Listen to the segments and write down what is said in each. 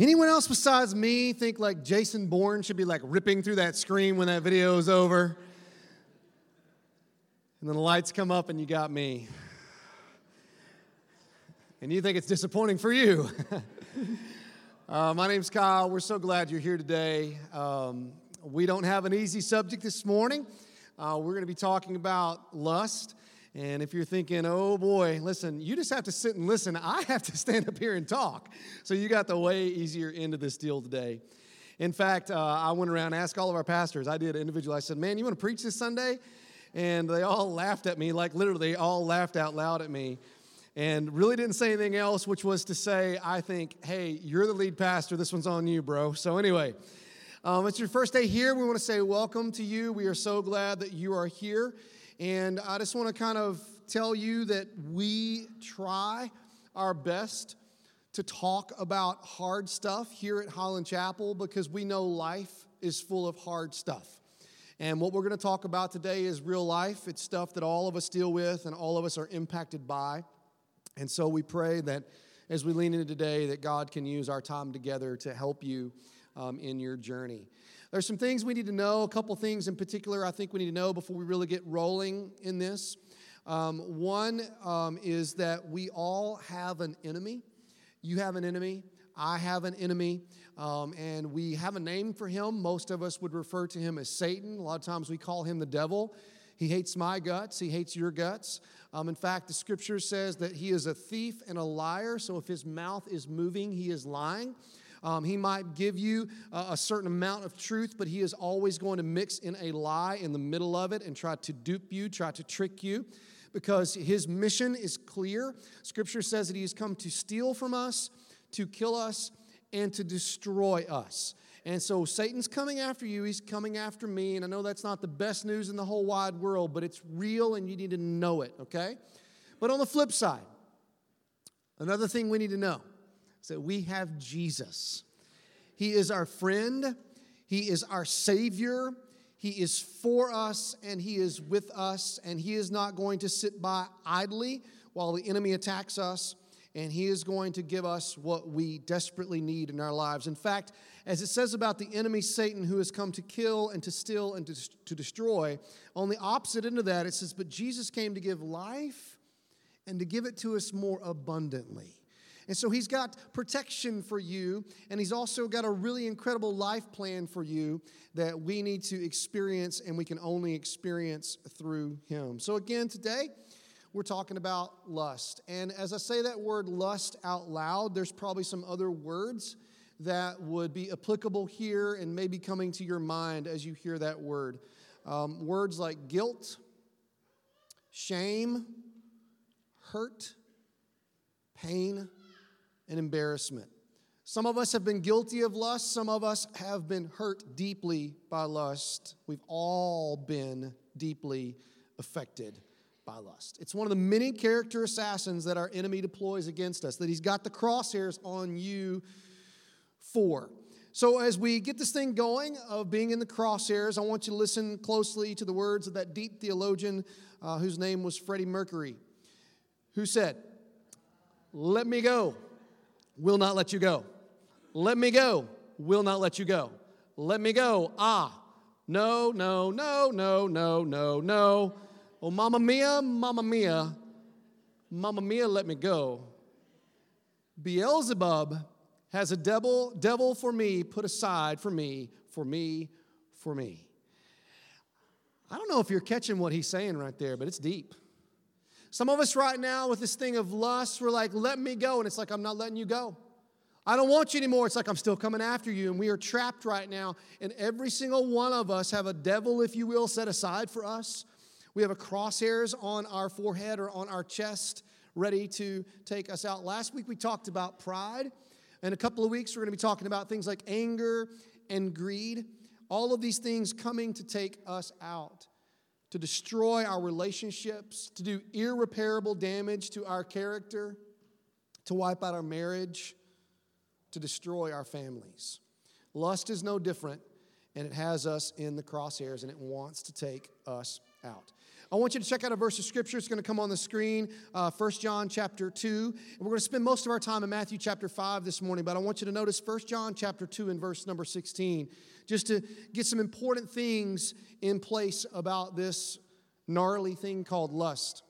Anyone else besides me think like Jason Bourne should be like ripping through that screen when that video is over? And then the lights come up and you got me. And you think it's disappointing for you. uh, my name's Kyle. We're so glad you're here today. Um, we don't have an easy subject this morning. Uh, we're going to be talking about lust. And if you're thinking, oh boy, listen, you just have to sit and listen. I have to stand up here and talk. So you got the way easier end of this deal today. In fact, uh, I went around asked all of our pastors. I did individually. I said, man, you want to preach this Sunday? And they all laughed at me, like literally, all laughed out loud at me. And really didn't say anything else, which was to say, I think, hey, you're the lead pastor. This one's on you, bro. So, anyway, um, it's your first day here. We want to say welcome to you. We are so glad that you are here. And I just want to kind of tell you that we try our best to talk about hard stuff here at Highland Chapel because we know life is full of hard stuff. And what we're going to talk about today is real life. It's stuff that all of us deal with and all of us are impacted by. And so we pray that as we lean into today, that God can use our time together to help you um, in your journey. There's some things we need to know, a couple things in particular I think we need to know before we really get rolling in this. Um, one um, is that we all have an enemy. You have an enemy. I have an enemy. Um, and we have a name for him. Most of us would refer to him as Satan. A lot of times we call him the devil. He hates my guts, he hates your guts. Um, in fact, the scripture says that he is a thief and a liar. So if his mouth is moving, he is lying. Um, he might give you a, a certain amount of truth, but he is always going to mix in a lie in the middle of it and try to dupe you, try to trick you because his mission is clear. Scripture says that he has come to steal from us, to kill us, and to destroy us. And so Satan's coming after you, he's coming after me. And I know that's not the best news in the whole wide world, but it's real and you need to know it, okay? But on the flip side, another thing we need to know that we have Jesus. He is our friend, He is our Savior, He is for us, and He is with us, and He is not going to sit by idly while the enemy attacks us. And he is going to give us what we desperately need in our lives. In fact, as it says about the enemy Satan, who has come to kill and to steal and to, to destroy, on the opposite end of that, it says, But Jesus came to give life and to give it to us more abundantly. And so he's got protection for you, and he's also got a really incredible life plan for you that we need to experience, and we can only experience through him. So, again, today, we're talking about lust. And as I say that word lust out loud, there's probably some other words that would be applicable here and maybe coming to your mind as you hear that word. Um, words like guilt, shame, hurt, pain, and embarrassment. Some of us have been guilty of lust, some of us have been hurt deeply by lust. We've all been deeply affected by lust. It's one of the many character assassins that our enemy deploys against us, that he's got the crosshairs on you for. So, as we get this thing going of being in the crosshairs, I want you to listen closely to the words of that deep theologian uh, whose name was Freddie Mercury, who said, Let me go will not let you go. Let me go, will not let you go. Let me go, ah. No, no, no, no, no, no, no. Oh, Mamma Mia, Mamma Mia, Mamma Mia, let me go. Beelzebub has a devil, devil for me put aside for me, for me, for me. I don't know if you're catching what he's saying right there, but it's deep. Some of us right now with this thing of lust, we're like, let me go. And it's like, I'm not letting you go. I don't want you anymore. It's like I'm still coming after you. And we are trapped right now. And every single one of us have a devil, if you will, set aside for us. We have a crosshairs on our forehead or on our chest ready to take us out. Last week we talked about pride. In a couple of weeks, we're going to be talking about things like anger and greed. All of these things coming to take us out to destroy our relationships, to do irreparable damage to our character, to wipe out our marriage, to destroy our families. Lust is no different, and it has us in the crosshairs, and it wants to take us out. I want you to check out a verse of scripture. It's going to come on the screen, uh, 1 John chapter 2. And we're going to spend most of our time in Matthew chapter 5 this morning, but I want you to notice 1 John chapter 2 and verse number 16, just to get some important things in place about this gnarly thing called lust.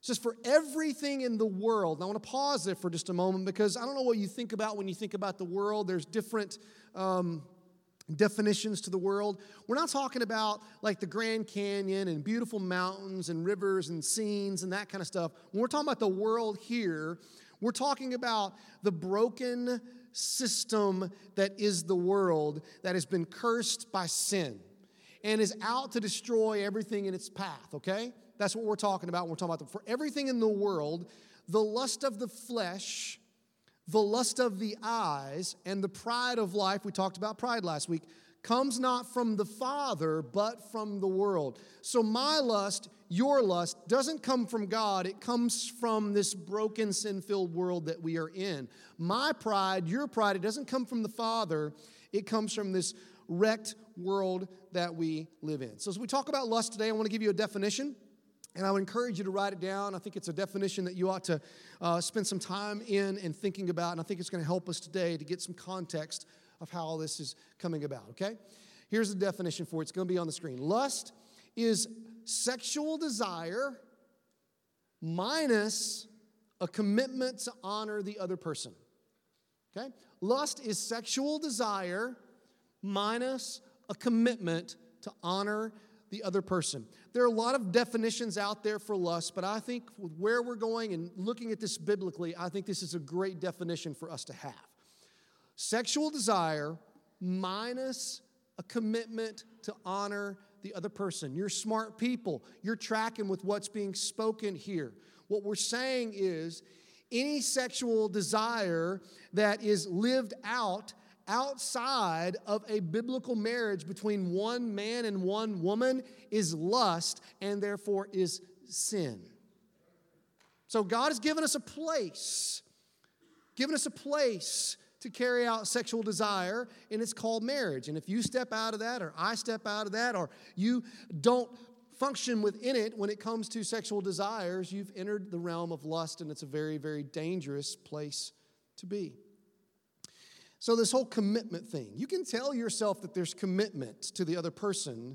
It says, For everything in the world, I want to pause there for just a moment because I don't know what you think about when you think about the world. There's different. Um, definitions to the world. We're not talking about like the Grand Canyon and beautiful mountains and rivers and scenes and that kind of stuff. When we're talking about the world here, we're talking about the broken system that is the world that has been cursed by sin and is out to destroy everything in its path, okay? That's what we're talking about we're talking about the, for everything in the world, the lust of the flesh, the lust of the eyes, and the pride of life, we talked about pride last week, comes not from the Father, but from the world. So my lust, your lust, doesn't come from God, it comes from this broken, sin filled world that we are in. My pride, your pride, it doesn't come from the Father, it comes from this wrecked world that we live in. So, as we talk about lust today, I want to give you a definition. And I would encourage you to write it down. I think it's a definition that you ought to uh, spend some time in and thinking about. And I think it's going to help us today to get some context of how all this is coming about, okay? Here's the definition for it. It's going to be on the screen. Lust is sexual desire minus a commitment to honor the other person. Okay? Lust is sexual desire minus a commitment to honor the other person. There are a lot of definitions out there for lust, but I think where we're going and looking at this biblically, I think this is a great definition for us to have. Sexual desire minus a commitment to honor the other person. You're smart people. You're tracking with what's being spoken here. What we're saying is any sexual desire that is lived out outside of a biblical marriage between one man and one woman is lust and therefore is sin. So God has given us a place, given us a place to carry out sexual desire, and it's called marriage. And if you step out of that, or I step out of that, or you don't function within it when it comes to sexual desires, you've entered the realm of lust, and it's a very, very dangerous place to be. So, this whole commitment thing, you can tell yourself that there's commitment to the other person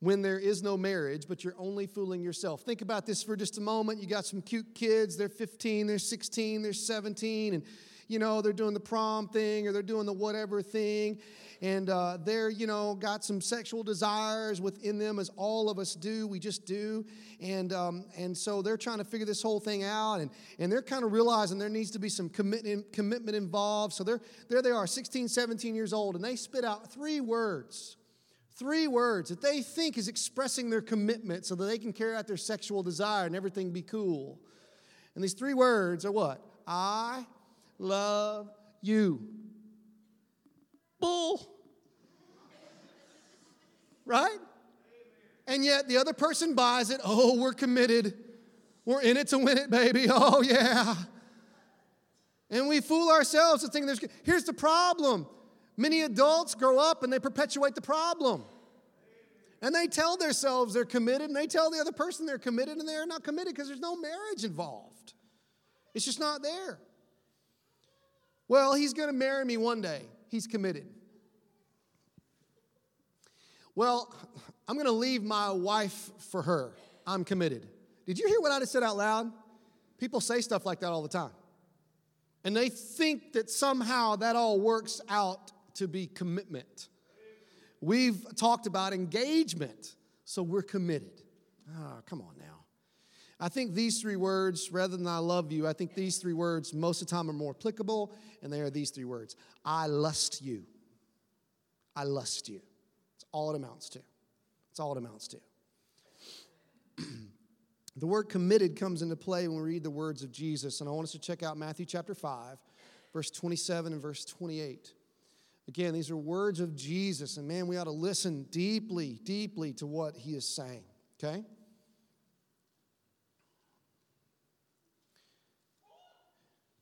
when there is no marriage, but you're only fooling yourself. Think about this for just a moment. You got some cute kids, they're 15, they're 16, they're 17, and you know, they're doing the prom thing or they're doing the whatever thing, and uh, they're, you know, got some sexual desires within them, as all of us do. We just do. And, um, and so they're trying to figure this whole thing out, and, and they're kind of realizing there needs to be some commitment, commitment involved. So they're, there they are, 16, 17 years old, and they spit out three words three words that they think is expressing their commitment so that they can carry out their sexual desire and everything be cool. And these three words are what? I love you. Bull. Right? And yet the other person buys it. Oh, we're committed. We're in it to win it, baby. Oh, yeah. And we fool ourselves to think there's. Here's the problem many adults grow up and they perpetuate the problem. And they tell themselves they're committed and they tell the other person they're committed and they're not committed because there's no marriage involved. It's just not there. Well, he's going to marry me one day. He's committed. Well, I'm going to leave my wife for her. I'm committed. Did you hear what I just said out loud? People say stuff like that all the time. And they think that somehow that all works out to be commitment. We've talked about engagement, so we're committed. Ah, oh, come on now. I think these three words, rather than I love you, I think these three words most of the time are more applicable, and they are these three words I lust you. I lust you. That's all it amounts to. That's all it amounts to. the word committed comes into play when we read the words of Jesus, and I want us to check out Matthew chapter 5, verse 27 and verse 28. Again, these are words of Jesus, and man, we ought to listen deeply, deeply to what he is saying, okay?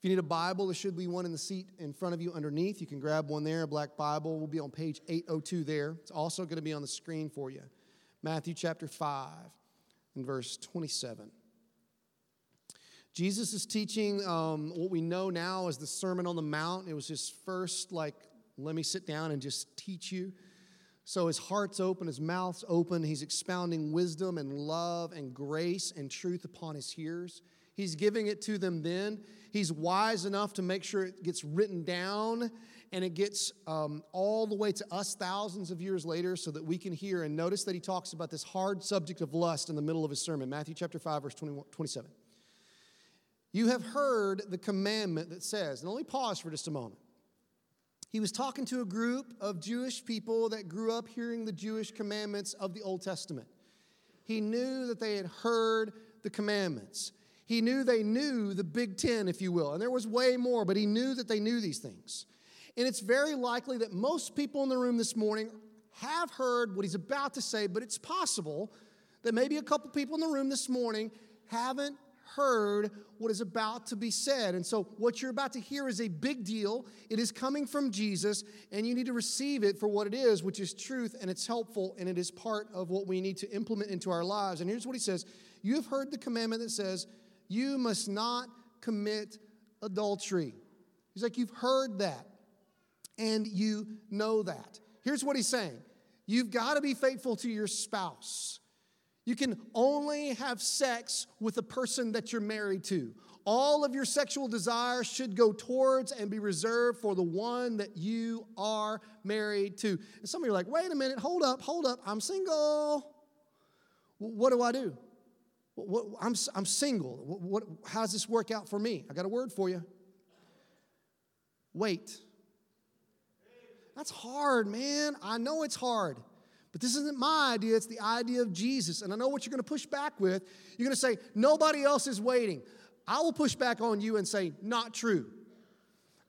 If you need a Bible, there should be one in the seat in front of you underneath. You can grab one there, a black Bible. We'll be on page 802 there. It's also going to be on the screen for you. Matthew chapter 5 and verse 27. Jesus is teaching um, what we know now as the Sermon on the Mount. It was his first, like, let me sit down and just teach you. So his heart's open, his mouth's open. He's expounding wisdom and love and grace and truth upon his hearers. He's giving it to them then. He's wise enough to make sure it gets written down and it gets um, all the way to us thousands of years later so that we can hear. And notice that he talks about this hard subject of lust in the middle of his sermon, Matthew chapter 5, verse 27. You have heard the commandment that says, and only pause for just a moment. He was talking to a group of Jewish people that grew up hearing the Jewish commandments of the Old Testament. He knew that they had heard the commandments. He knew they knew the Big Ten, if you will. And there was way more, but he knew that they knew these things. And it's very likely that most people in the room this morning have heard what he's about to say, but it's possible that maybe a couple people in the room this morning haven't heard what is about to be said. And so, what you're about to hear is a big deal. It is coming from Jesus, and you need to receive it for what it is, which is truth, and it's helpful, and it is part of what we need to implement into our lives. And here's what he says You have heard the commandment that says, You must not commit adultery. He's like, You've heard that, and you know that. Here's what he's saying You've got to be faithful to your spouse. You can only have sex with the person that you're married to. All of your sexual desires should go towards and be reserved for the one that you are married to. And some of you are like, wait a minute, hold up, hold up, I'm single. What do I do? What, I'm, I'm single. What, what, how does this work out for me? I got a word for you. Wait. That's hard, man. I know it's hard. But this isn't my idea, it's the idea of Jesus. And I know what you're going to push back with. You're going to say, nobody else is waiting. I will push back on you and say, not true.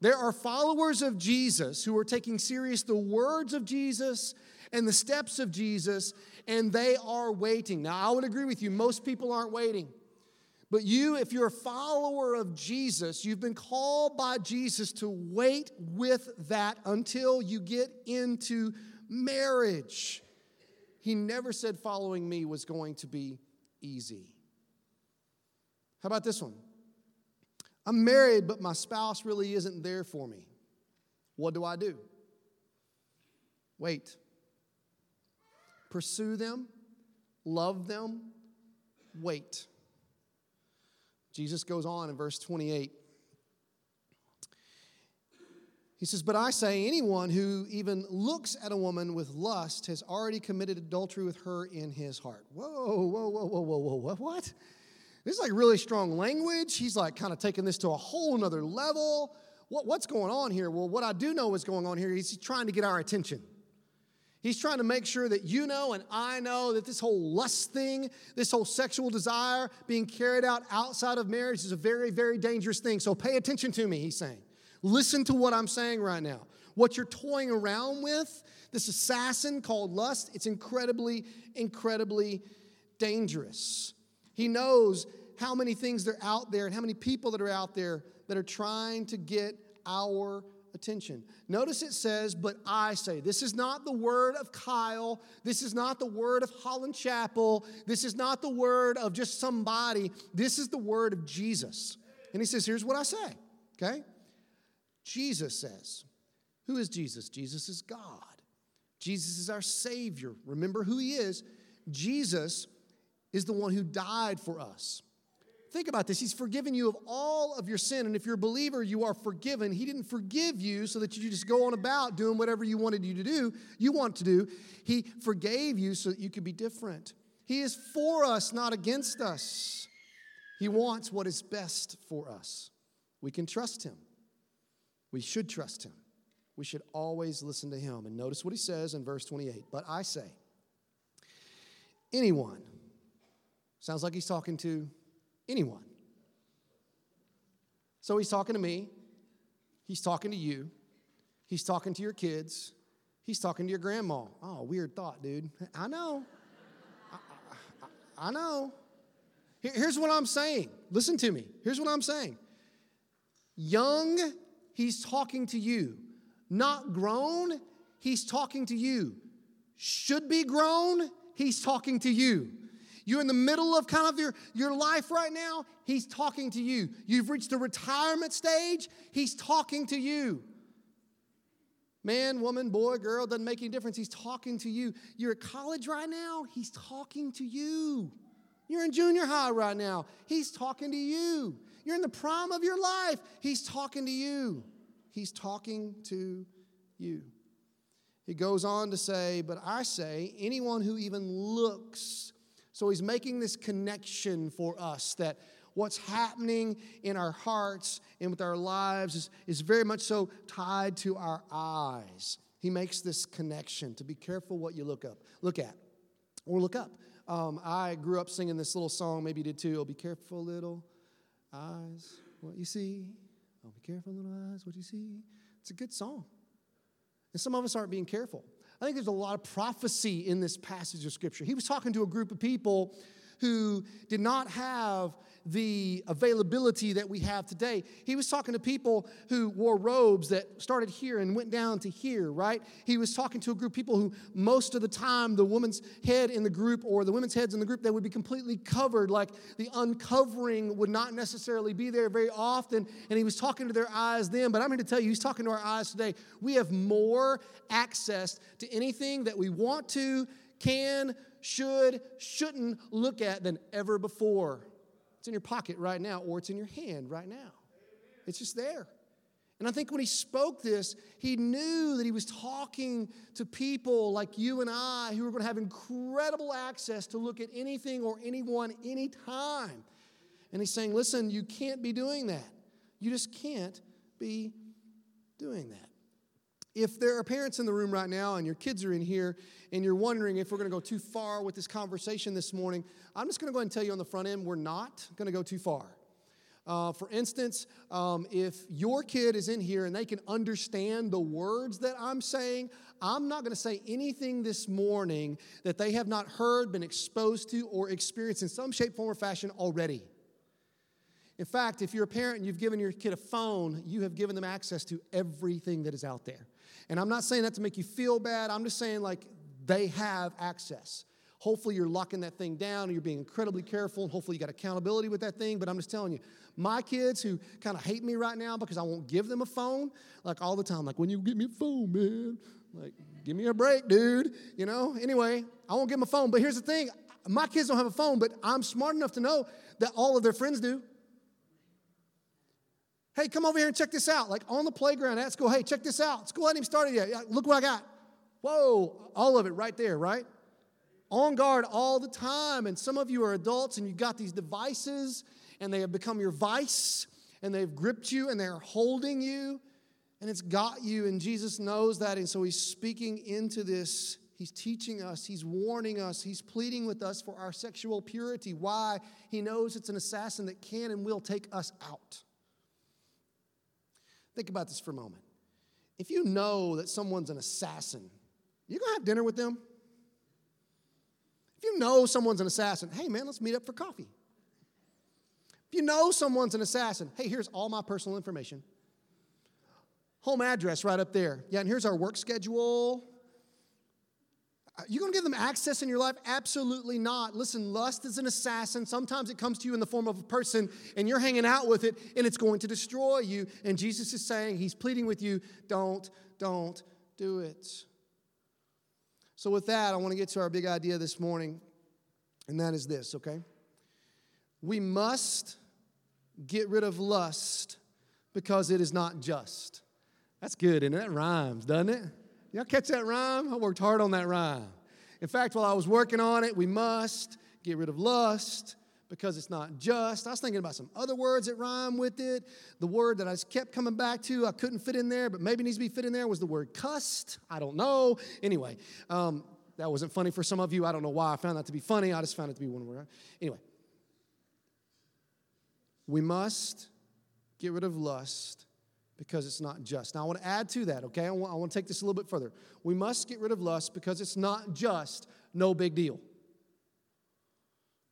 There are followers of Jesus who are taking serious the words of Jesus and the steps of Jesus, and they are waiting. Now, I would agree with you, most people aren't waiting. But you, if you're a follower of Jesus, you've been called by Jesus to wait with that until you get into marriage. He never said following me was going to be easy. How about this one? I'm married, but my spouse really isn't there for me. What do I do? Wait. Pursue them, love them, wait. Jesus goes on in verse 28 He says, But I say, anyone who even looks at a woman with lust has already committed adultery with her in his heart. Whoa, whoa, whoa, whoa, whoa, whoa, what? This is like really strong language. He's like kind of taking this to a whole nother level. What, what's going on here? Well, what I do know is going on here, he's trying to get our attention. He's trying to make sure that you know and I know that this whole lust thing, this whole sexual desire being carried out outside of marriage is a very, very dangerous thing. So pay attention to me, he's saying. Listen to what I'm saying right now. What you're toying around with, this assassin called lust, it's incredibly, incredibly dangerous. He knows how many things are out there and how many people that are out there that are trying to get our attention. Notice it says, but I say. This is not the word of Kyle. This is not the word of Highland Chapel. This is not the word of just somebody. This is the word of Jesus. And he says, here's what I say, okay? Jesus says. Who is Jesus? Jesus is God. Jesus is our Savior. Remember who He is. Jesus is the one who died for us. Think about this. He's forgiven you of all of your sin. And if you're a believer, you are forgiven. He didn't forgive you so that you just go on about doing whatever you wanted you to do, you want to do. He forgave you so that you could be different. He is for us, not against us. He wants what is best for us. We can trust Him. We should trust him. We should always listen to him. And notice what he says in verse 28 But I say, anyone, sounds like he's talking to anyone. So he's talking to me, he's talking to you, he's talking to your kids, he's talking to your grandma. Oh, weird thought, dude. I know. I, I, I know. Here's what I'm saying. Listen to me. Here's what I'm saying. Young he's talking to you. Not grown, he's talking to you. Should be grown, He's talking to you. You're in the middle of kind of your, your life right now, He's talking to you. You've reached the retirement stage, He's talking to you. Man, woman, boy, girl, doesn't make any difference. He's talking to you. You're at college right now, He's talking to you. You're in junior high right now, He's talking to you. You're in the prime of your life, He's talking to you. He's talking to you. He goes on to say, But I say, anyone who even looks, so he's making this connection for us that what's happening in our hearts and with our lives is, is very much so tied to our eyes. He makes this connection to be careful what you look up, look at, or look up. Um, I grew up singing this little song, maybe you did too. Oh, be careful, little eyes, what you see. Oh, be careful, little eyes, what you see. It's a good song. And some of us aren't being careful. I think there's a lot of prophecy in this passage of Scripture. He was talking to a group of people who did not have the availability that we have today. He was talking to people who wore robes that started here and went down to here, right? He was talking to a group of people who, most of the time, the woman's head in the group or the women's heads in the group, they would be completely covered. Like the uncovering would not necessarily be there very often. And he was talking to their eyes then, but I'm here to tell you, he's talking to our eyes today. We have more access to anything that we want to, can, should, shouldn't look at than ever before. It's in your pocket right now, or it's in your hand right now. It's just there. And I think when he spoke this, he knew that he was talking to people like you and I who were going to have incredible access to look at anything or anyone anytime. And he's saying, listen, you can't be doing that. You just can't be doing that. If there are parents in the room right now and your kids are in here and you're wondering if we're going to go too far with this conversation this morning, I'm just going to go ahead and tell you on the front end, we're not going to go too far. Uh, for instance, um, if your kid is in here and they can understand the words that I'm saying, I'm not going to say anything this morning that they have not heard, been exposed to, or experienced in some shape, form, or fashion already. In fact, if you're a parent and you've given your kid a phone, you have given them access to everything that is out there. And I'm not saying that to make you feel bad, I'm just saying like they have access. Hopefully, you're locking that thing down and you're being incredibly careful, and hopefully, you got accountability with that thing. But I'm just telling you, my kids who kind of hate me right now because I won't give them a phone, like all the time, like, when you give me a phone, man, like, give me a break, dude. You know, anyway, I won't give them a phone. But here's the thing my kids don't have a phone, but I'm smart enough to know that all of their friends do. Hey, come over here and check this out. Like on the playground at school, hey, check this out. School hasn't even started yet. Look what I got. Whoa, all of it right there, right? On guard all the time. And some of you are adults and you've got these devices and they have become your vice and they've gripped you and they're holding you and it's got you. And Jesus knows that. And so he's speaking into this. He's teaching us, he's warning us, he's pleading with us for our sexual purity. Why? He knows it's an assassin that can and will take us out. Think about this for a moment. If you know that someone's an assassin, you gonna have dinner with them? If you know someone's an assassin, hey man, let's meet up for coffee. If you know someone's an assassin, hey, here's all my personal information. Home address right up there. Yeah, and here's our work schedule. Uh, you gonna give them access in your life? Absolutely not. Listen, lust is an assassin. Sometimes it comes to you in the form of a person and you're hanging out with it and it's going to destroy you. And Jesus is saying, He's pleading with you, don't, don't do it. So, with that, I want to get to our big idea this morning, and that is this, okay? We must get rid of lust because it is not just. That's good, and that rhymes, doesn't it? Y'all catch that rhyme? I worked hard on that rhyme. In fact, while I was working on it, we must get rid of lust because it's not just. I was thinking about some other words that rhyme with it. The word that I just kept coming back to, I couldn't fit in there, but maybe needs to be fit in there was the word cussed. I don't know. Anyway, um, that wasn't funny for some of you. I don't know why I found that to be funny. I just found it to be one word. Anyway, we must get rid of lust because it's not just. Now, I want to add to that, okay? I want, I want to take this a little bit further. We must get rid of lust because it's not just no big deal.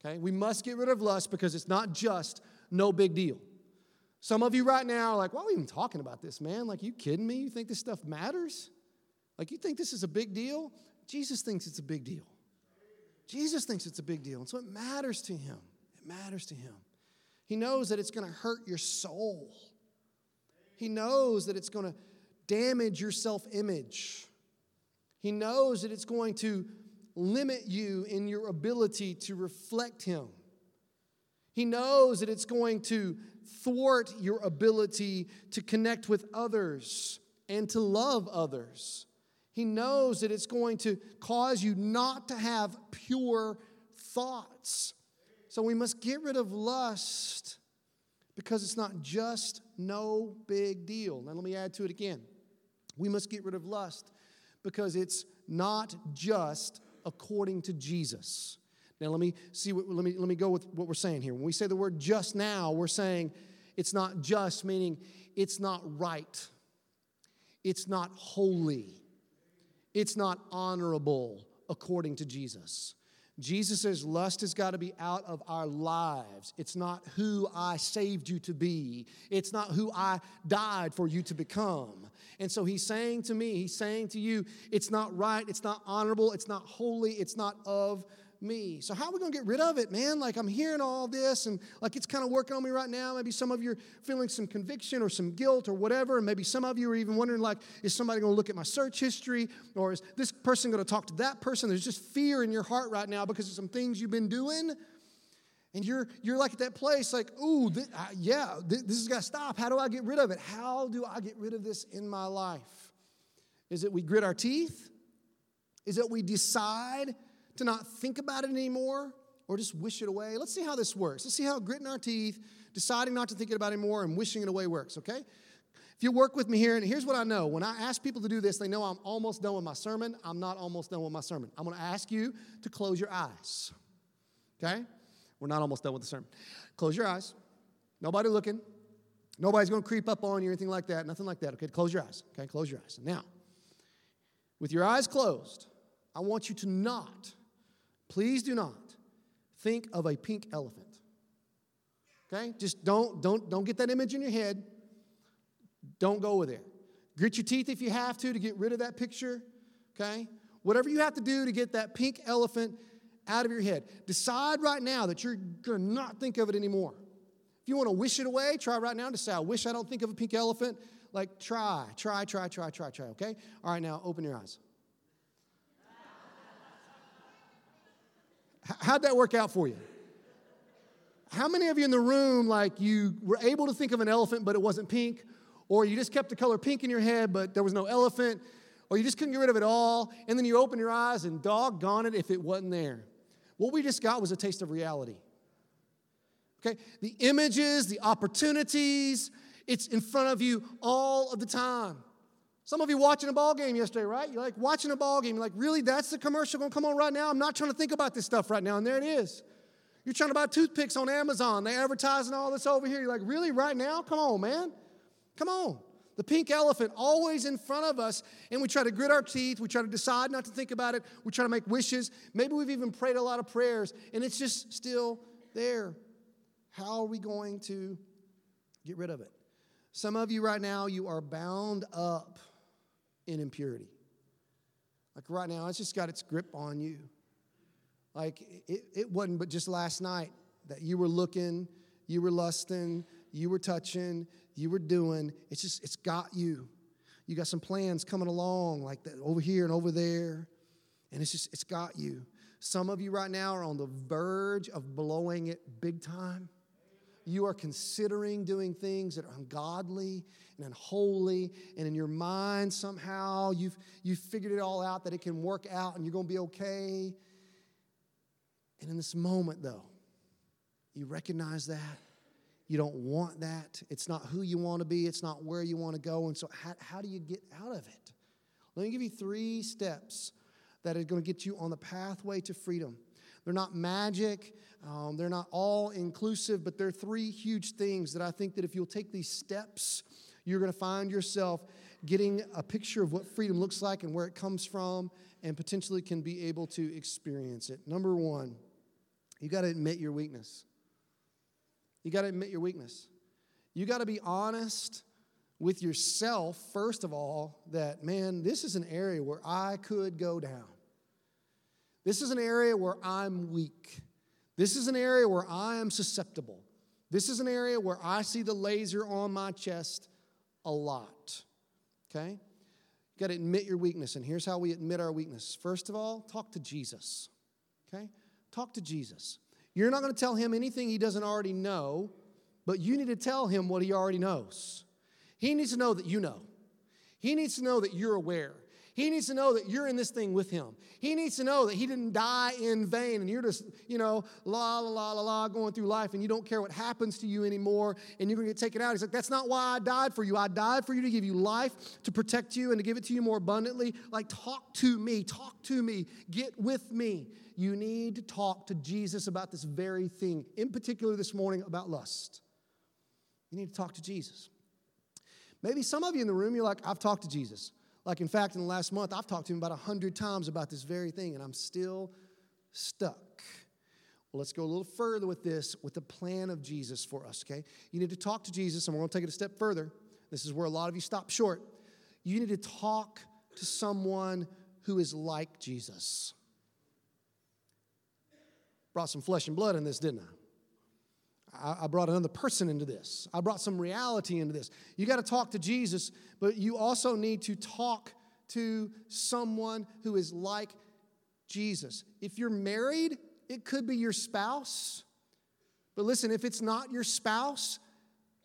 Okay? We must get rid of lust because it's not just no big deal. Some of you right now are like, why are we even talking about this, man? Like, you kidding me? You think this stuff matters? Like, you think this is a big deal? Jesus thinks it's a big deal. Jesus thinks it's a big deal. And so it matters to him. It matters to him. He knows that it's going to hurt your soul. He knows that it's going to damage your self image. He knows that it's going to limit you in your ability to reflect Him. He knows that it's going to thwart your ability to connect with others and to love others. He knows that it's going to cause you not to have pure thoughts. So we must get rid of lust because it's not just no big deal. Now, let me add to it again. We must get rid of lust because it's not just according to Jesus. Now let me see what let me let me go with what we're saying here. When we say the word just now, we're saying it's not just meaning it's not right. It's not holy. It's not honorable according to Jesus. Jesus says lust has got to be out of our lives. It's not who I saved you to be, it's not who I died for you to become. And so he's saying to me, he's saying to you, it's not right, it's not honorable, it's not holy, it's not of me. So, how are we going to get rid of it, man? Like, I'm hearing all this and like it's kind of working on me right now. Maybe some of you are feeling some conviction or some guilt or whatever. And maybe some of you are even wondering, like, is somebody going to look at my search history or is this person going to talk to that person? There's just fear in your heart right now because of some things you've been doing. And you're, you're like at that place, like, ooh, th- uh, yeah, th- this has got to stop. How do I get rid of it? How do I get rid of this in my life? Is it we grit our teeth? Is it we decide to not think about it anymore or just wish it away. Let's see how this works. Let's see how gritting our teeth, deciding not to think about it anymore, and wishing it away works, okay? If you work with me here, and here's what I know when I ask people to do this, they know I'm almost done with my sermon. I'm not almost done with my sermon. I'm gonna ask you to close your eyes, okay? We're not almost done with the sermon. Close your eyes. Nobody looking. Nobody's gonna creep up on you or anything like that. Nothing like that, okay? Close your eyes, okay? Close your eyes. Now, with your eyes closed, I want you to not Please do not think of a pink elephant. Okay? Just don't, don't, don't get that image in your head. Don't go over there. Grit your teeth if you have to to get rid of that picture. Okay? Whatever you have to do to get that pink elephant out of your head. Decide right now that you're going to not think of it anymore. If you want to wish it away, try right now to say, I wish I don't think of a pink elephant. Like, try, try, try, try, try, try, okay? All right, now open your eyes. How'd that work out for you? How many of you in the room, like, you were able to think of an elephant, but it wasn't pink? Or you just kept the color pink in your head, but there was no elephant? Or you just couldn't get rid of it all? And then you open your eyes and doggone it if it wasn't there. What we just got was a taste of reality. Okay? The images, the opportunities, it's in front of you all of the time. Some of you watching a ball game yesterday, right? You're like watching a ball game. You're like, really? That's the commercial going to come on right now? I'm not trying to think about this stuff right now. And there it is. You're trying to buy toothpicks on Amazon. They're advertising all this over here. You're like, really? Right now? Come on, man. Come on. The pink elephant always in front of us, and we try to grit our teeth. We try to decide not to think about it. We try to make wishes. Maybe we've even prayed a lot of prayers, and it's just still there. How are we going to get rid of it? Some of you right now, you are bound up in impurity. Like right now, it's just got its grip on you. Like it, it wasn't but just last night that you were looking, you were lusting, you were touching, you were doing. It's just, it's got you. You got some plans coming along like that over here and over there. And it's just, it's got you. Some of you right now are on the verge of blowing it big time you are considering doing things that are ungodly and unholy, and in your mind somehow you've, you've figured it all out that it can work out and you're going to be okay. And in this moment, though, you recognize that. You don't want that. It's not who you want to be, it's not where you want to go. And so, how, how do you get out of it? Let me give you three steps that are going to get you on the pathway to freedom. They're not magic, um, they're not all inclusive, but they're three huge things that I think that if you'll take these steps, you're going to find yourself getting a picture of what freedom looks like and where it comes from, and potentially can be able to experience it. Number one, you got to admit your weakness. You got to admit your weakness. You got to be honest with yourself, first of all, that, man, this is an area where I could go down. This is an area where I'm weak. This is an area where I am susceptible. This is an area where I see the laser on my chest a lot. Okay? You got to admit your weakness, and here's how we admit our weakness. First of all, talk to Jesus. Okay? Talk to Jesus. You're not going to tell him anything he doesn't already know, but you need to tell him what he already knows. He needs to know that you know. He needs to know that you're aware. He needs to know that you're in this thing with him. He needs to know that he didn't die in vain and you're just, you know, la, la, la, la, la, going through life and you don't care what happens to you anymore and you're going to get taken out. He's like, that's not why I died for you. I died for you to give you life, to protect you, and to give it to you more abundantly. Like, talk to me, talk to me, get with me. You need to talk to Jesus about this very thing, in particular this morning about lust. You need to talk to Jesus. Maybe some of you in the room, you're like, I've talked to Jesus. Like, in fact, in the last month, I've talked to him about a hundred times about this very thing, and I'm still stuck. Well, let's go a little further with this, with the plan of Jesus for us, okay? You need to talk to Jesus, and we're going to take it a step further. This is where a lot of you stop short. You need to talk to someone who is like Jesus. Brought some flesh and blood in this, didn't I? I, brought another person into this. I brought some reality into this. You got to talk to Jesus, but you also need to talk to someone who is like Jesus. If you're married, it could be your spouse. But listen, if it's not your spouse,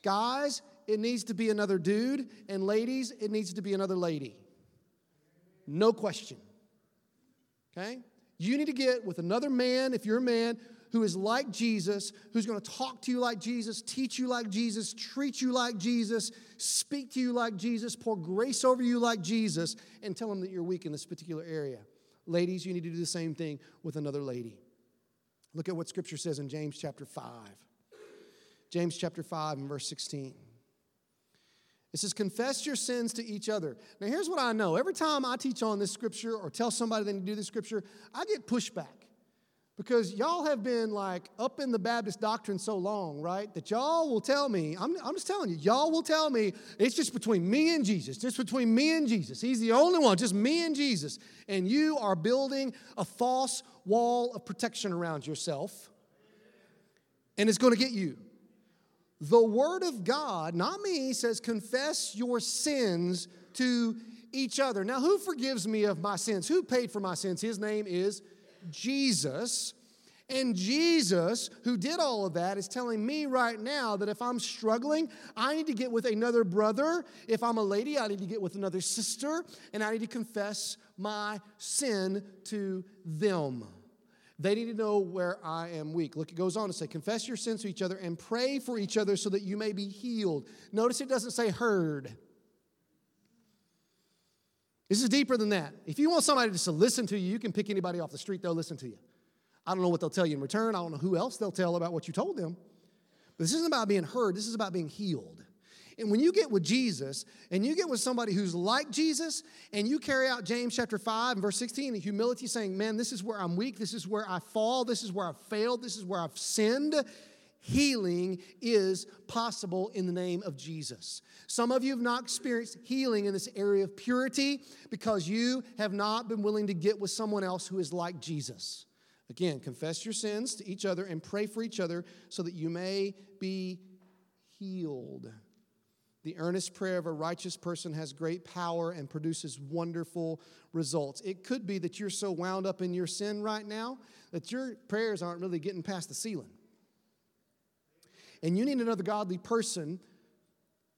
guys, it needs to be another dude, and ladies, it needs to be another lady. No question. Okay? You need to get with another man, if you're a man, who is like Jesus, who's going to talk to you like Jesus, teach you like Jesus, treat you like Jesus, speak to you like Jesus, pour grace over you like Jesus, and tell them that you're weak in this particular area. Ladies, you need to do the same thing with another lady. Look at what Scripture says in James chapter 5. James chapter 5 and verse 16. It says, confess your sins to each other. Now, here's what I know. Every time I teach on this scripture or tell somebody they need to do this scripture, I get pushback. Because y'all have been like up in the Baptist doctrine so long, right? That y'all will tell me, I'm, I'm just telling you, y'all will tell me it's just between me and Jesus, just between me and Jesus. He's the only one, just me and Jesus. And you are building a false wall of protection around yourself, and it's going to get you. The Word of God, not me, says, confess your sins to each other. Now, who forgives me of my sins? Who paid for my sins? His name is Jesus. And Jesus, who did all of that, is telling me right now that if I'm struggling, I need to get with another brother. If I'm a lady, I need to get with another sister, and I need to confess my sin to them. They need to know where I am weak. Look, it goes on to say, confess your sins to each other and pray for each other so that you may be healed. Notice it doesn't say heard. This is deeper than that. If you want somebody just to listen to you, you can pick anybody off the street, they'll listen to you. I don't know what they'll tell you in return. I don't know who else they'll tell about what you told them. But this isn't about being heard, this is about being healed. And when you get with Jesus and you get with somebody who's like Jesus and you carry out James chapter 5 and verse 16 in humility, saying, Man, this is where I'm weak, this is where I fall, this is where I've failed, this is where I've sinned, healing is possible in the name of Jesus. Some of you have not experienced healing in this area of purity because you have not been willing to get with someone else who is like Jesus. Again, confess your sins to each other and pray for each other so that you may be healed. The earnest prayer of a righteous person has great power and produces wonderful results. It could be that you're so wound up in your sin right now that your prayers aren't really getting past the ceiling and you need another godly person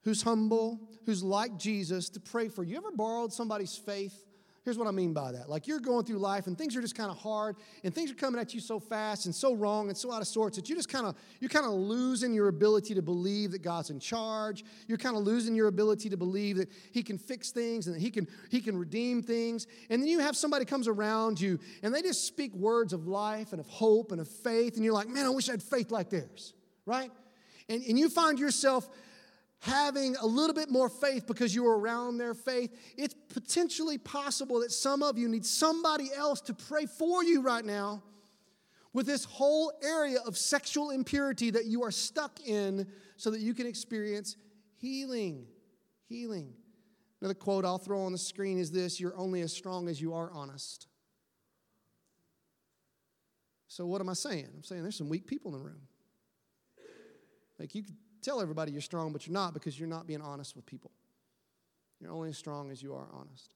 who's humble, who's like Jesus to pray for you. Ever borrowed somebody's faith? Here's what I mean by that. Like you're going through life and things are just kind of hard and things are coming at you so fast and so wrong and so out of sorts that you just kind of you're kind of losing your ability to believe that God's in charge. You're kind of losing your ability to believe that he can fix things and that he can he can redeem things. And then you have somebody comes around you and they just speak words of life and of hope and of faith and you're like, "Man, I wish I had faith like theirs." Right? And, and you find yourself having a little bit more faith because you are around their faith, it's potentially possible that some of you need somebody else to pray for you right now with this whole area of sexual impurity that you are stuck in so that you can experience healing. Healing. Another quote I'll throw on the screen is this You're only as strong as you are honest. So, what am I saying? I'm saying there's some weak people in the room. Like, you could tell everybody you're strong, but you're not because you're not being honest with people. You're only as strong as you are honest.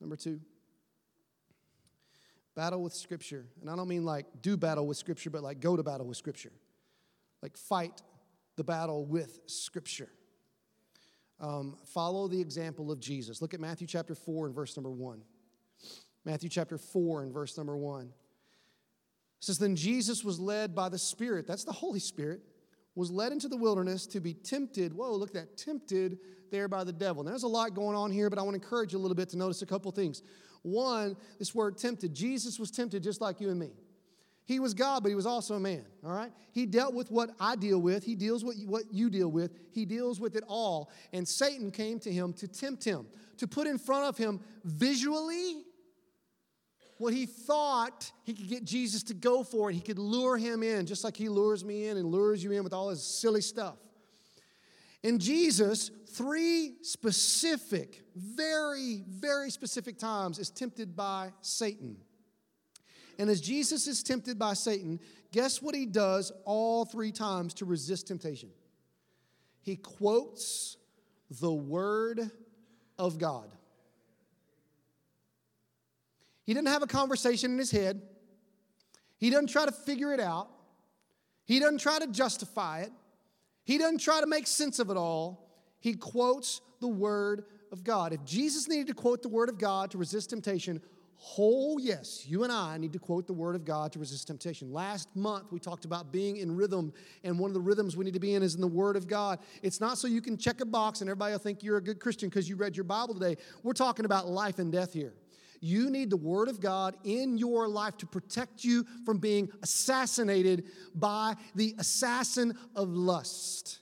Number two, battle with Scripture. And I don't mean like do battle with Scripture, but like go to battle with Scripture. Like fight the battle with Scripture. Um, follow the example of Jesus. Look at Matthew chapter 4 and verse number 1. Matthew chapter 4 and verse number 1. It says, Then Jesus was led by the Spirit, that's the Holy Spirit, was led into the wilderness to be tempted. Whoa, look at that, tempted there by the devil. Now, there's a lot going on here, but I want to encourage you a little bit to notice a couple things. One, this word tempted. Jesus was tempted just like you and me. He was God, but he was also a man, all right? He dealt with what I deal with. He deals with what you deal with. He deals with it all. And Satan came to him to tempt him, to put in front of him visually what he thought he could get Jesus to go for, and he could lure him in, just like he lures me in and lures you in with all his silly stuff. In Jesus, three specific, very, very specific times is tempted by Satan. And as Jesus is tempted by Satan, guess what he does all three times to resist temptation? He quotes the Word of God. He doesn't have a conversation in his head. He doesn't try to figure it out. He doesn't try to justify it. He doesn't try to make sense of it all. He quotes the Word of God. If Jesus needed to quote the Word of God to resist temptation, whole yes, you and I need to quote the Word of God to resist temptation. Last month, we talked about being in rhythm, and one of the rhythms we need to be in is in the Word of God. It's not so you can check a box and everybody will think you're a good Christian because you read your Bible today. We're talking about life and death here. You need the Word of God in your life to protect you from being assassinated by the assassin of lust.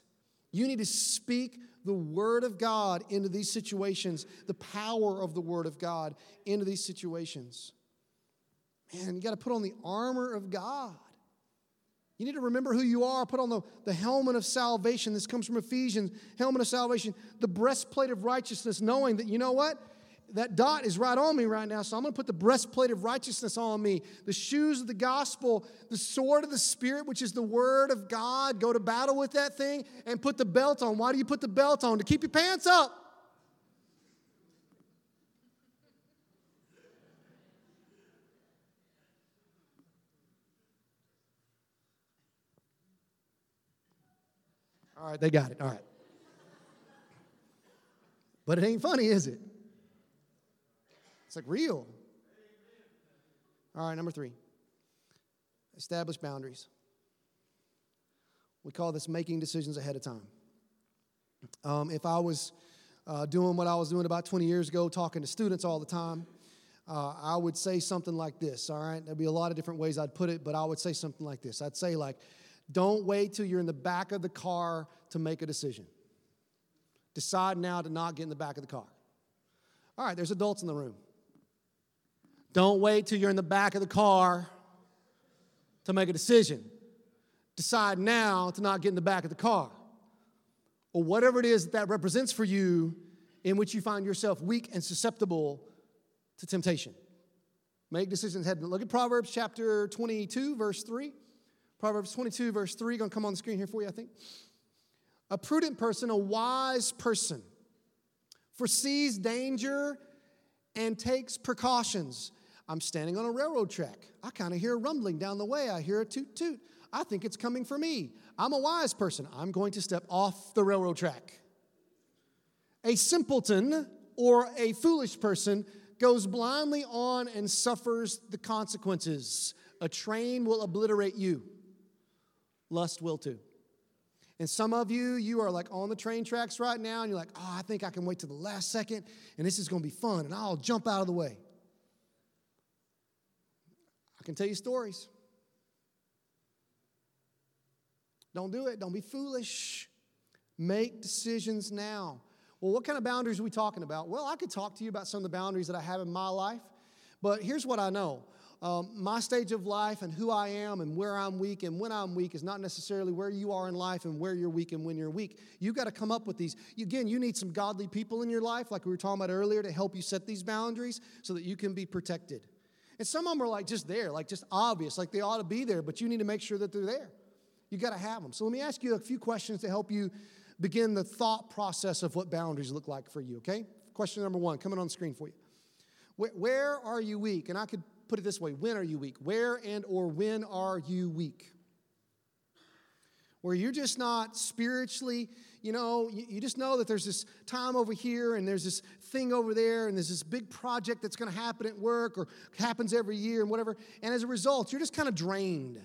You need to speak the Word of God into these situations, the power of the Word of God into these situations. Man, you got to put on the armor of God. You need to remember who you are. Put on the, the helmet of salvation. This comes from Ephesians helmet of salvation, the breastplate of righteousness, knowing that, you know what? That dot is right on me right now, so I'm going to put the breastplate of righteousness on me, the shoes of the gospel, the sword of the Spirit, which is the word of God. Go to battle with that thing and put the belt on. Why do you put the belt on? To keep your pants up. All right, they got it. All right. But it ain't funny, is it? It's like real. All right, number three establish boundaries. We call this making decisions ahead of time. Um, if I was uh, doing what I was doing about 20 years ago, talking to students all the time, uh, I would say something like this, all right? There'd be a lot of different ways I'd put it, but I would say something like this. I'd say, like, don't wait till you're in the back of the car to make a decision. Decide now to not get in the back of the car. All right, there's adults in the room. Don't wait till you're in the back of the car to make a decision. Decide now to not get in the back of the car. Or whatever it is that, that represents for you in which you find yourself weak and susceptible to temptation. Make decisions ahead. Look at Proverbs chapter 22, verse 3. Proverbs 22, verse 3, gonna come on the screen here for you, I think. A prudent person, a wise person, foresees danger and takes precautions. I'm standing on a railroad track. I kind of hear a rumbling down the way. I hear a toot toot. I think it's coming for me. I'm a wise person. I'm going to step off the railroad track. A simpleton or a foolish person goes blindly on and suffers the consequences. A train will obliterate you, lust will too. And some of you, you are like on the train tracks right now, and you're like, oh, I think I can wait to the last second, and this is to be fun, and I'll jump out of the way. I can tell you stories. Don't do it. Don't be foolish. Make decisions now. Well, what kind of boundaries are we talking about? Well, I could talk to you about some of the boundaries that I have in my life, but here's what I know. Um, my stage of life and who I am and where I'm weak and when I'm weak is not necessarily where you are in life and where you're weak and when you're weak. You've got to come up with these. Again, you need some godly people in your life, like we were talking about earlier, to help you set these boundaries so that you can be protected. And some of them are like just there, like just obvious, like they ought to be there, but you need to make sure that they're there. You got to have them. So let me ask you a few questions to help you begin the thought process of what boundaries look like for you, okay? Question number one, coming on the screen for you. Where, where are you weak? And I could put it this way when are you weak? Where and or when are you weak? Where you're just not spiritually, you know, you, just know that there's this time over here and there's this thing over there and there's this big project that's going to happen at work or happens every year and whatever. And as a result, you're just kind of drained.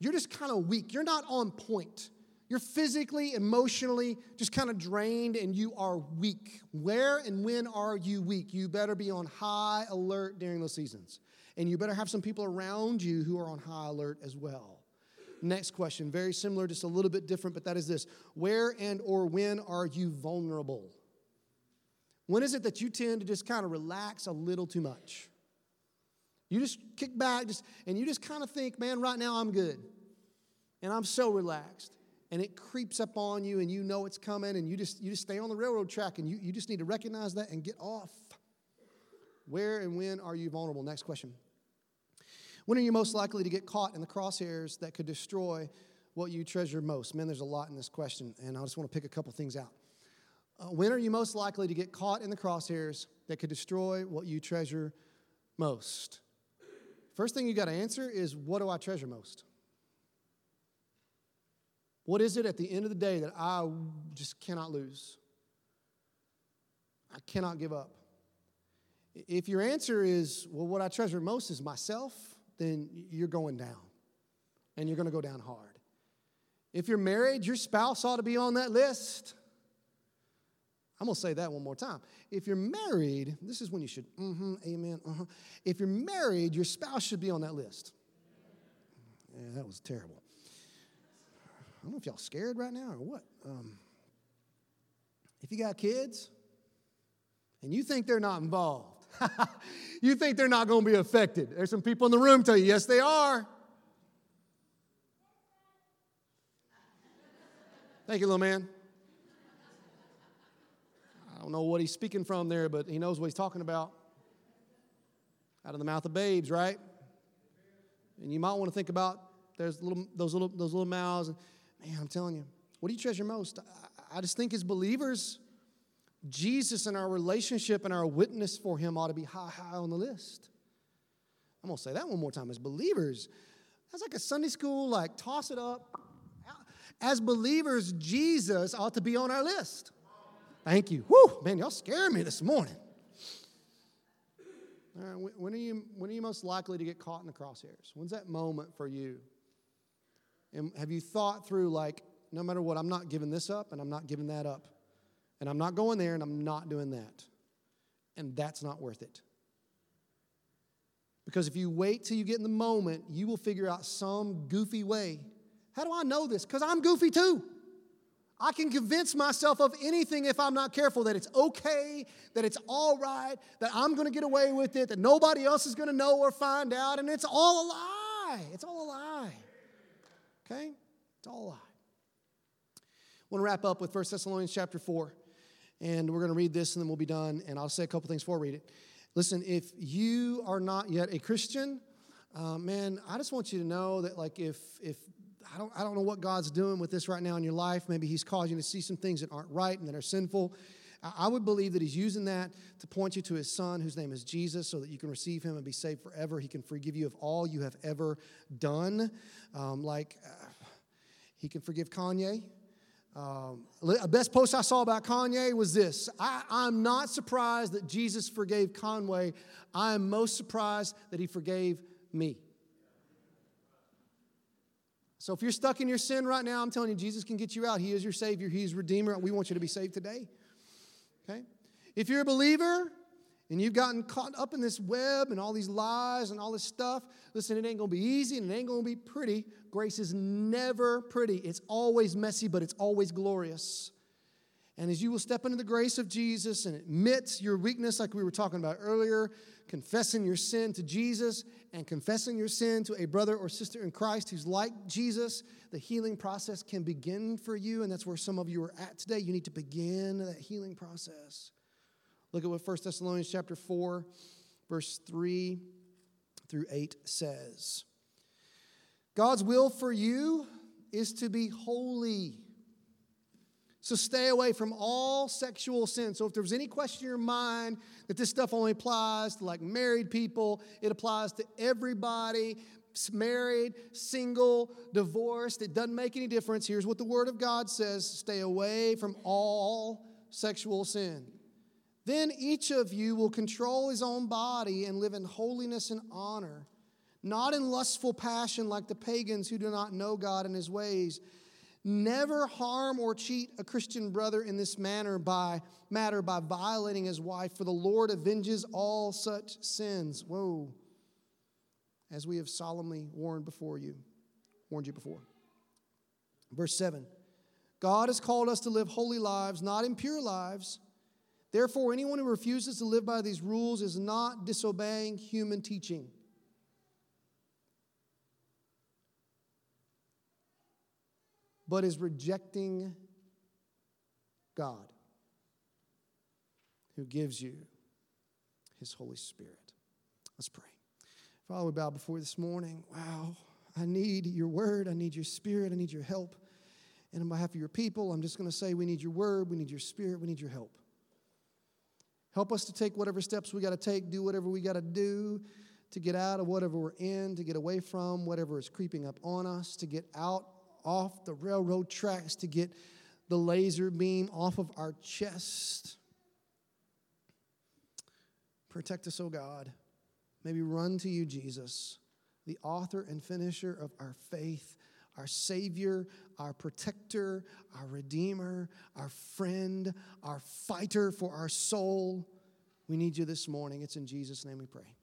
You're just kind of weak. You're not on point. You're physically, emotionally just kind of drained and you are weak. Where and when are you weak? You better be on high alert during those seasons. And you better have some people around you who are on high alert as well. Next question, very similar, just a little bit different, but that is this. Where and or when are you vulnerable? When is it that you tend to just kind of relax a little too much? You just kick back just, and you just kind of think, man, right now I'm good. And I'm so relaxed and it creeps up on you and you know it's coming and you just you just stay on the railroad track and you, you just need to recognize that and get off where and when are you vulnerable next question when are you most likely to get caught in the crosshairs that could destroy what you treasure most man there's a lot in this question and i just want to pick a couple things out uh, when are you most likely to get caught in the crosshairs that could destroy what you treasure most first thing you got to answer is what do i treasure most what is it at the end of the day that I just cannot lose? I cannot give up. If your answer is, well, what I treasure most is myself, then you're going down. And you're going to go down hard. If you're married, your spouse ought to be on that list. I'm going to say that one more time. If you're married, this is when you should, mm-hmm, amen, uh-huh. If you're married, your spouse should be on that list. Yeah, that was terrible. I don't know if y'all scared right now or what. Um, if you got kids and you think they're not involved, you think they're not going to be affected. There's some people in the room tell you, yes, they are. Thank you, little man. I don't know what he's speaking from there, but he knows what he's talking about. Out of the mouth of babes, right? And you might want to think about there's little, those little those little mouths. Man, I'm telling you, what do you treasure most? I, I just think as believers, Jesus and our relationship and our witness for him ought to be high, high on the list. I'm going to say that one more time. As believers, that's like a Sunday school, like toss it up. As believers, Jesus ought to be on our list. Thank you. Whew, man, y'all scared me this morning. All right, when are you when are you most likely to get caught in the crosshairs? When's that moment for you? And have you thought through, like, no matter what, I'm not giving this up and I'm not giving that up. And I'm not going there and I'm not doing that. And that's not worth it. Because if you wait till you get in the moment, you will figure out some goofy way. How do I know this? Because I'm goofy too. I can convince myself of anything if I'm not careful that it's okay, that it's all right, that I'm going to get away with it, that nobody else is going to know or find out, and it's all a lie. It's all a lie. Okay? It's all a lie. I want to wrap up with 1 Thessalonians chapter 4. And we're going to read this and then we'll be done. And I'll say a couple things before I read it. Listen, if you are not yet a Christian, uh, man, I just want you to know that, like, if if I don't I don't know what God's doing with this right now in your life, maybe He's causing you to see some things that aren't right and that are sinful. I would believe that He's using that to point you to His Son, whose name is Jesus, so that you can receive Him and be saved forever. He can forgive you of all you have ever done. Um, like, uh, He can forgive Kanye. Um, best post I saw about Kanye was this I, I'm not surprised that Jesus forgave Kanye. I am most surprised that He forgave me. So if you're stuck in your sin right now, I'm telling you, Jesus can get you out. He is your Savior, He is Redeemer. We want you to be saved today. Okay? If you're a believer and you've gotten caught up in this web and all these lies and all this stuff, listen, it ain't gonna be easy and it ain't gonna be pretty. Grace is never pretty, it's always messy, but it's always glorious. And as you will step into the grace of Jesus and admit your weakness, like we were talking about earlier, confessing your sin to Jesus and confessing your sin to a brother or sister in Christ who's like Jesus, the healing process can begin for you. And that's where some of you are at today. You need to begin that healing process. Look at what 1 Thessalonians chapter 4, verse 3 through 8 says. God's will for you is to be holy. So stay away from all sexual sin. So if there was any question in your mind that this stuff only applies to like married people, it applies to everybody married, single, divorced, it doesn't make any difference. Here's what the Word of God says stay away from all sexual sin. Then each of you will control his own body and live in holiness and honor, not in lustful passion like the pagans who do not know God and his ways. Never harm or cheat a Christian brother in this manner by matter by violating his wife, for the Lord avenges all such sins. Whoa as we have solemnly warned before you, warned you before. Verse 7 God has called us to live holy lives, not impure lives. Therefore, anyone who refuses to live by these rules is not disobeying human teaching. But is rejecting God, who gives you his Holy Spirit. Let's pray. Father, we bow before this morning. Wow, I need your word. I need your spirit. I need your help. And on behalf of your people, I'm just going to say we need your word, we need your spirit, we need your help. Help us to take whatever steps we got to take, do whatever we got to do to get out of whatever we're in, to get away from whatever is creeping up on us, to get out off the railroad tracks, to get the laser beam off of our chest. Protect us, O oh God. May we run to you, Jesus, the author and finisher of our faith, our Savior, our protector, our Redeemer, our friend, our fighter for our soul. We need you this morning. It's in Jesus' name we pray.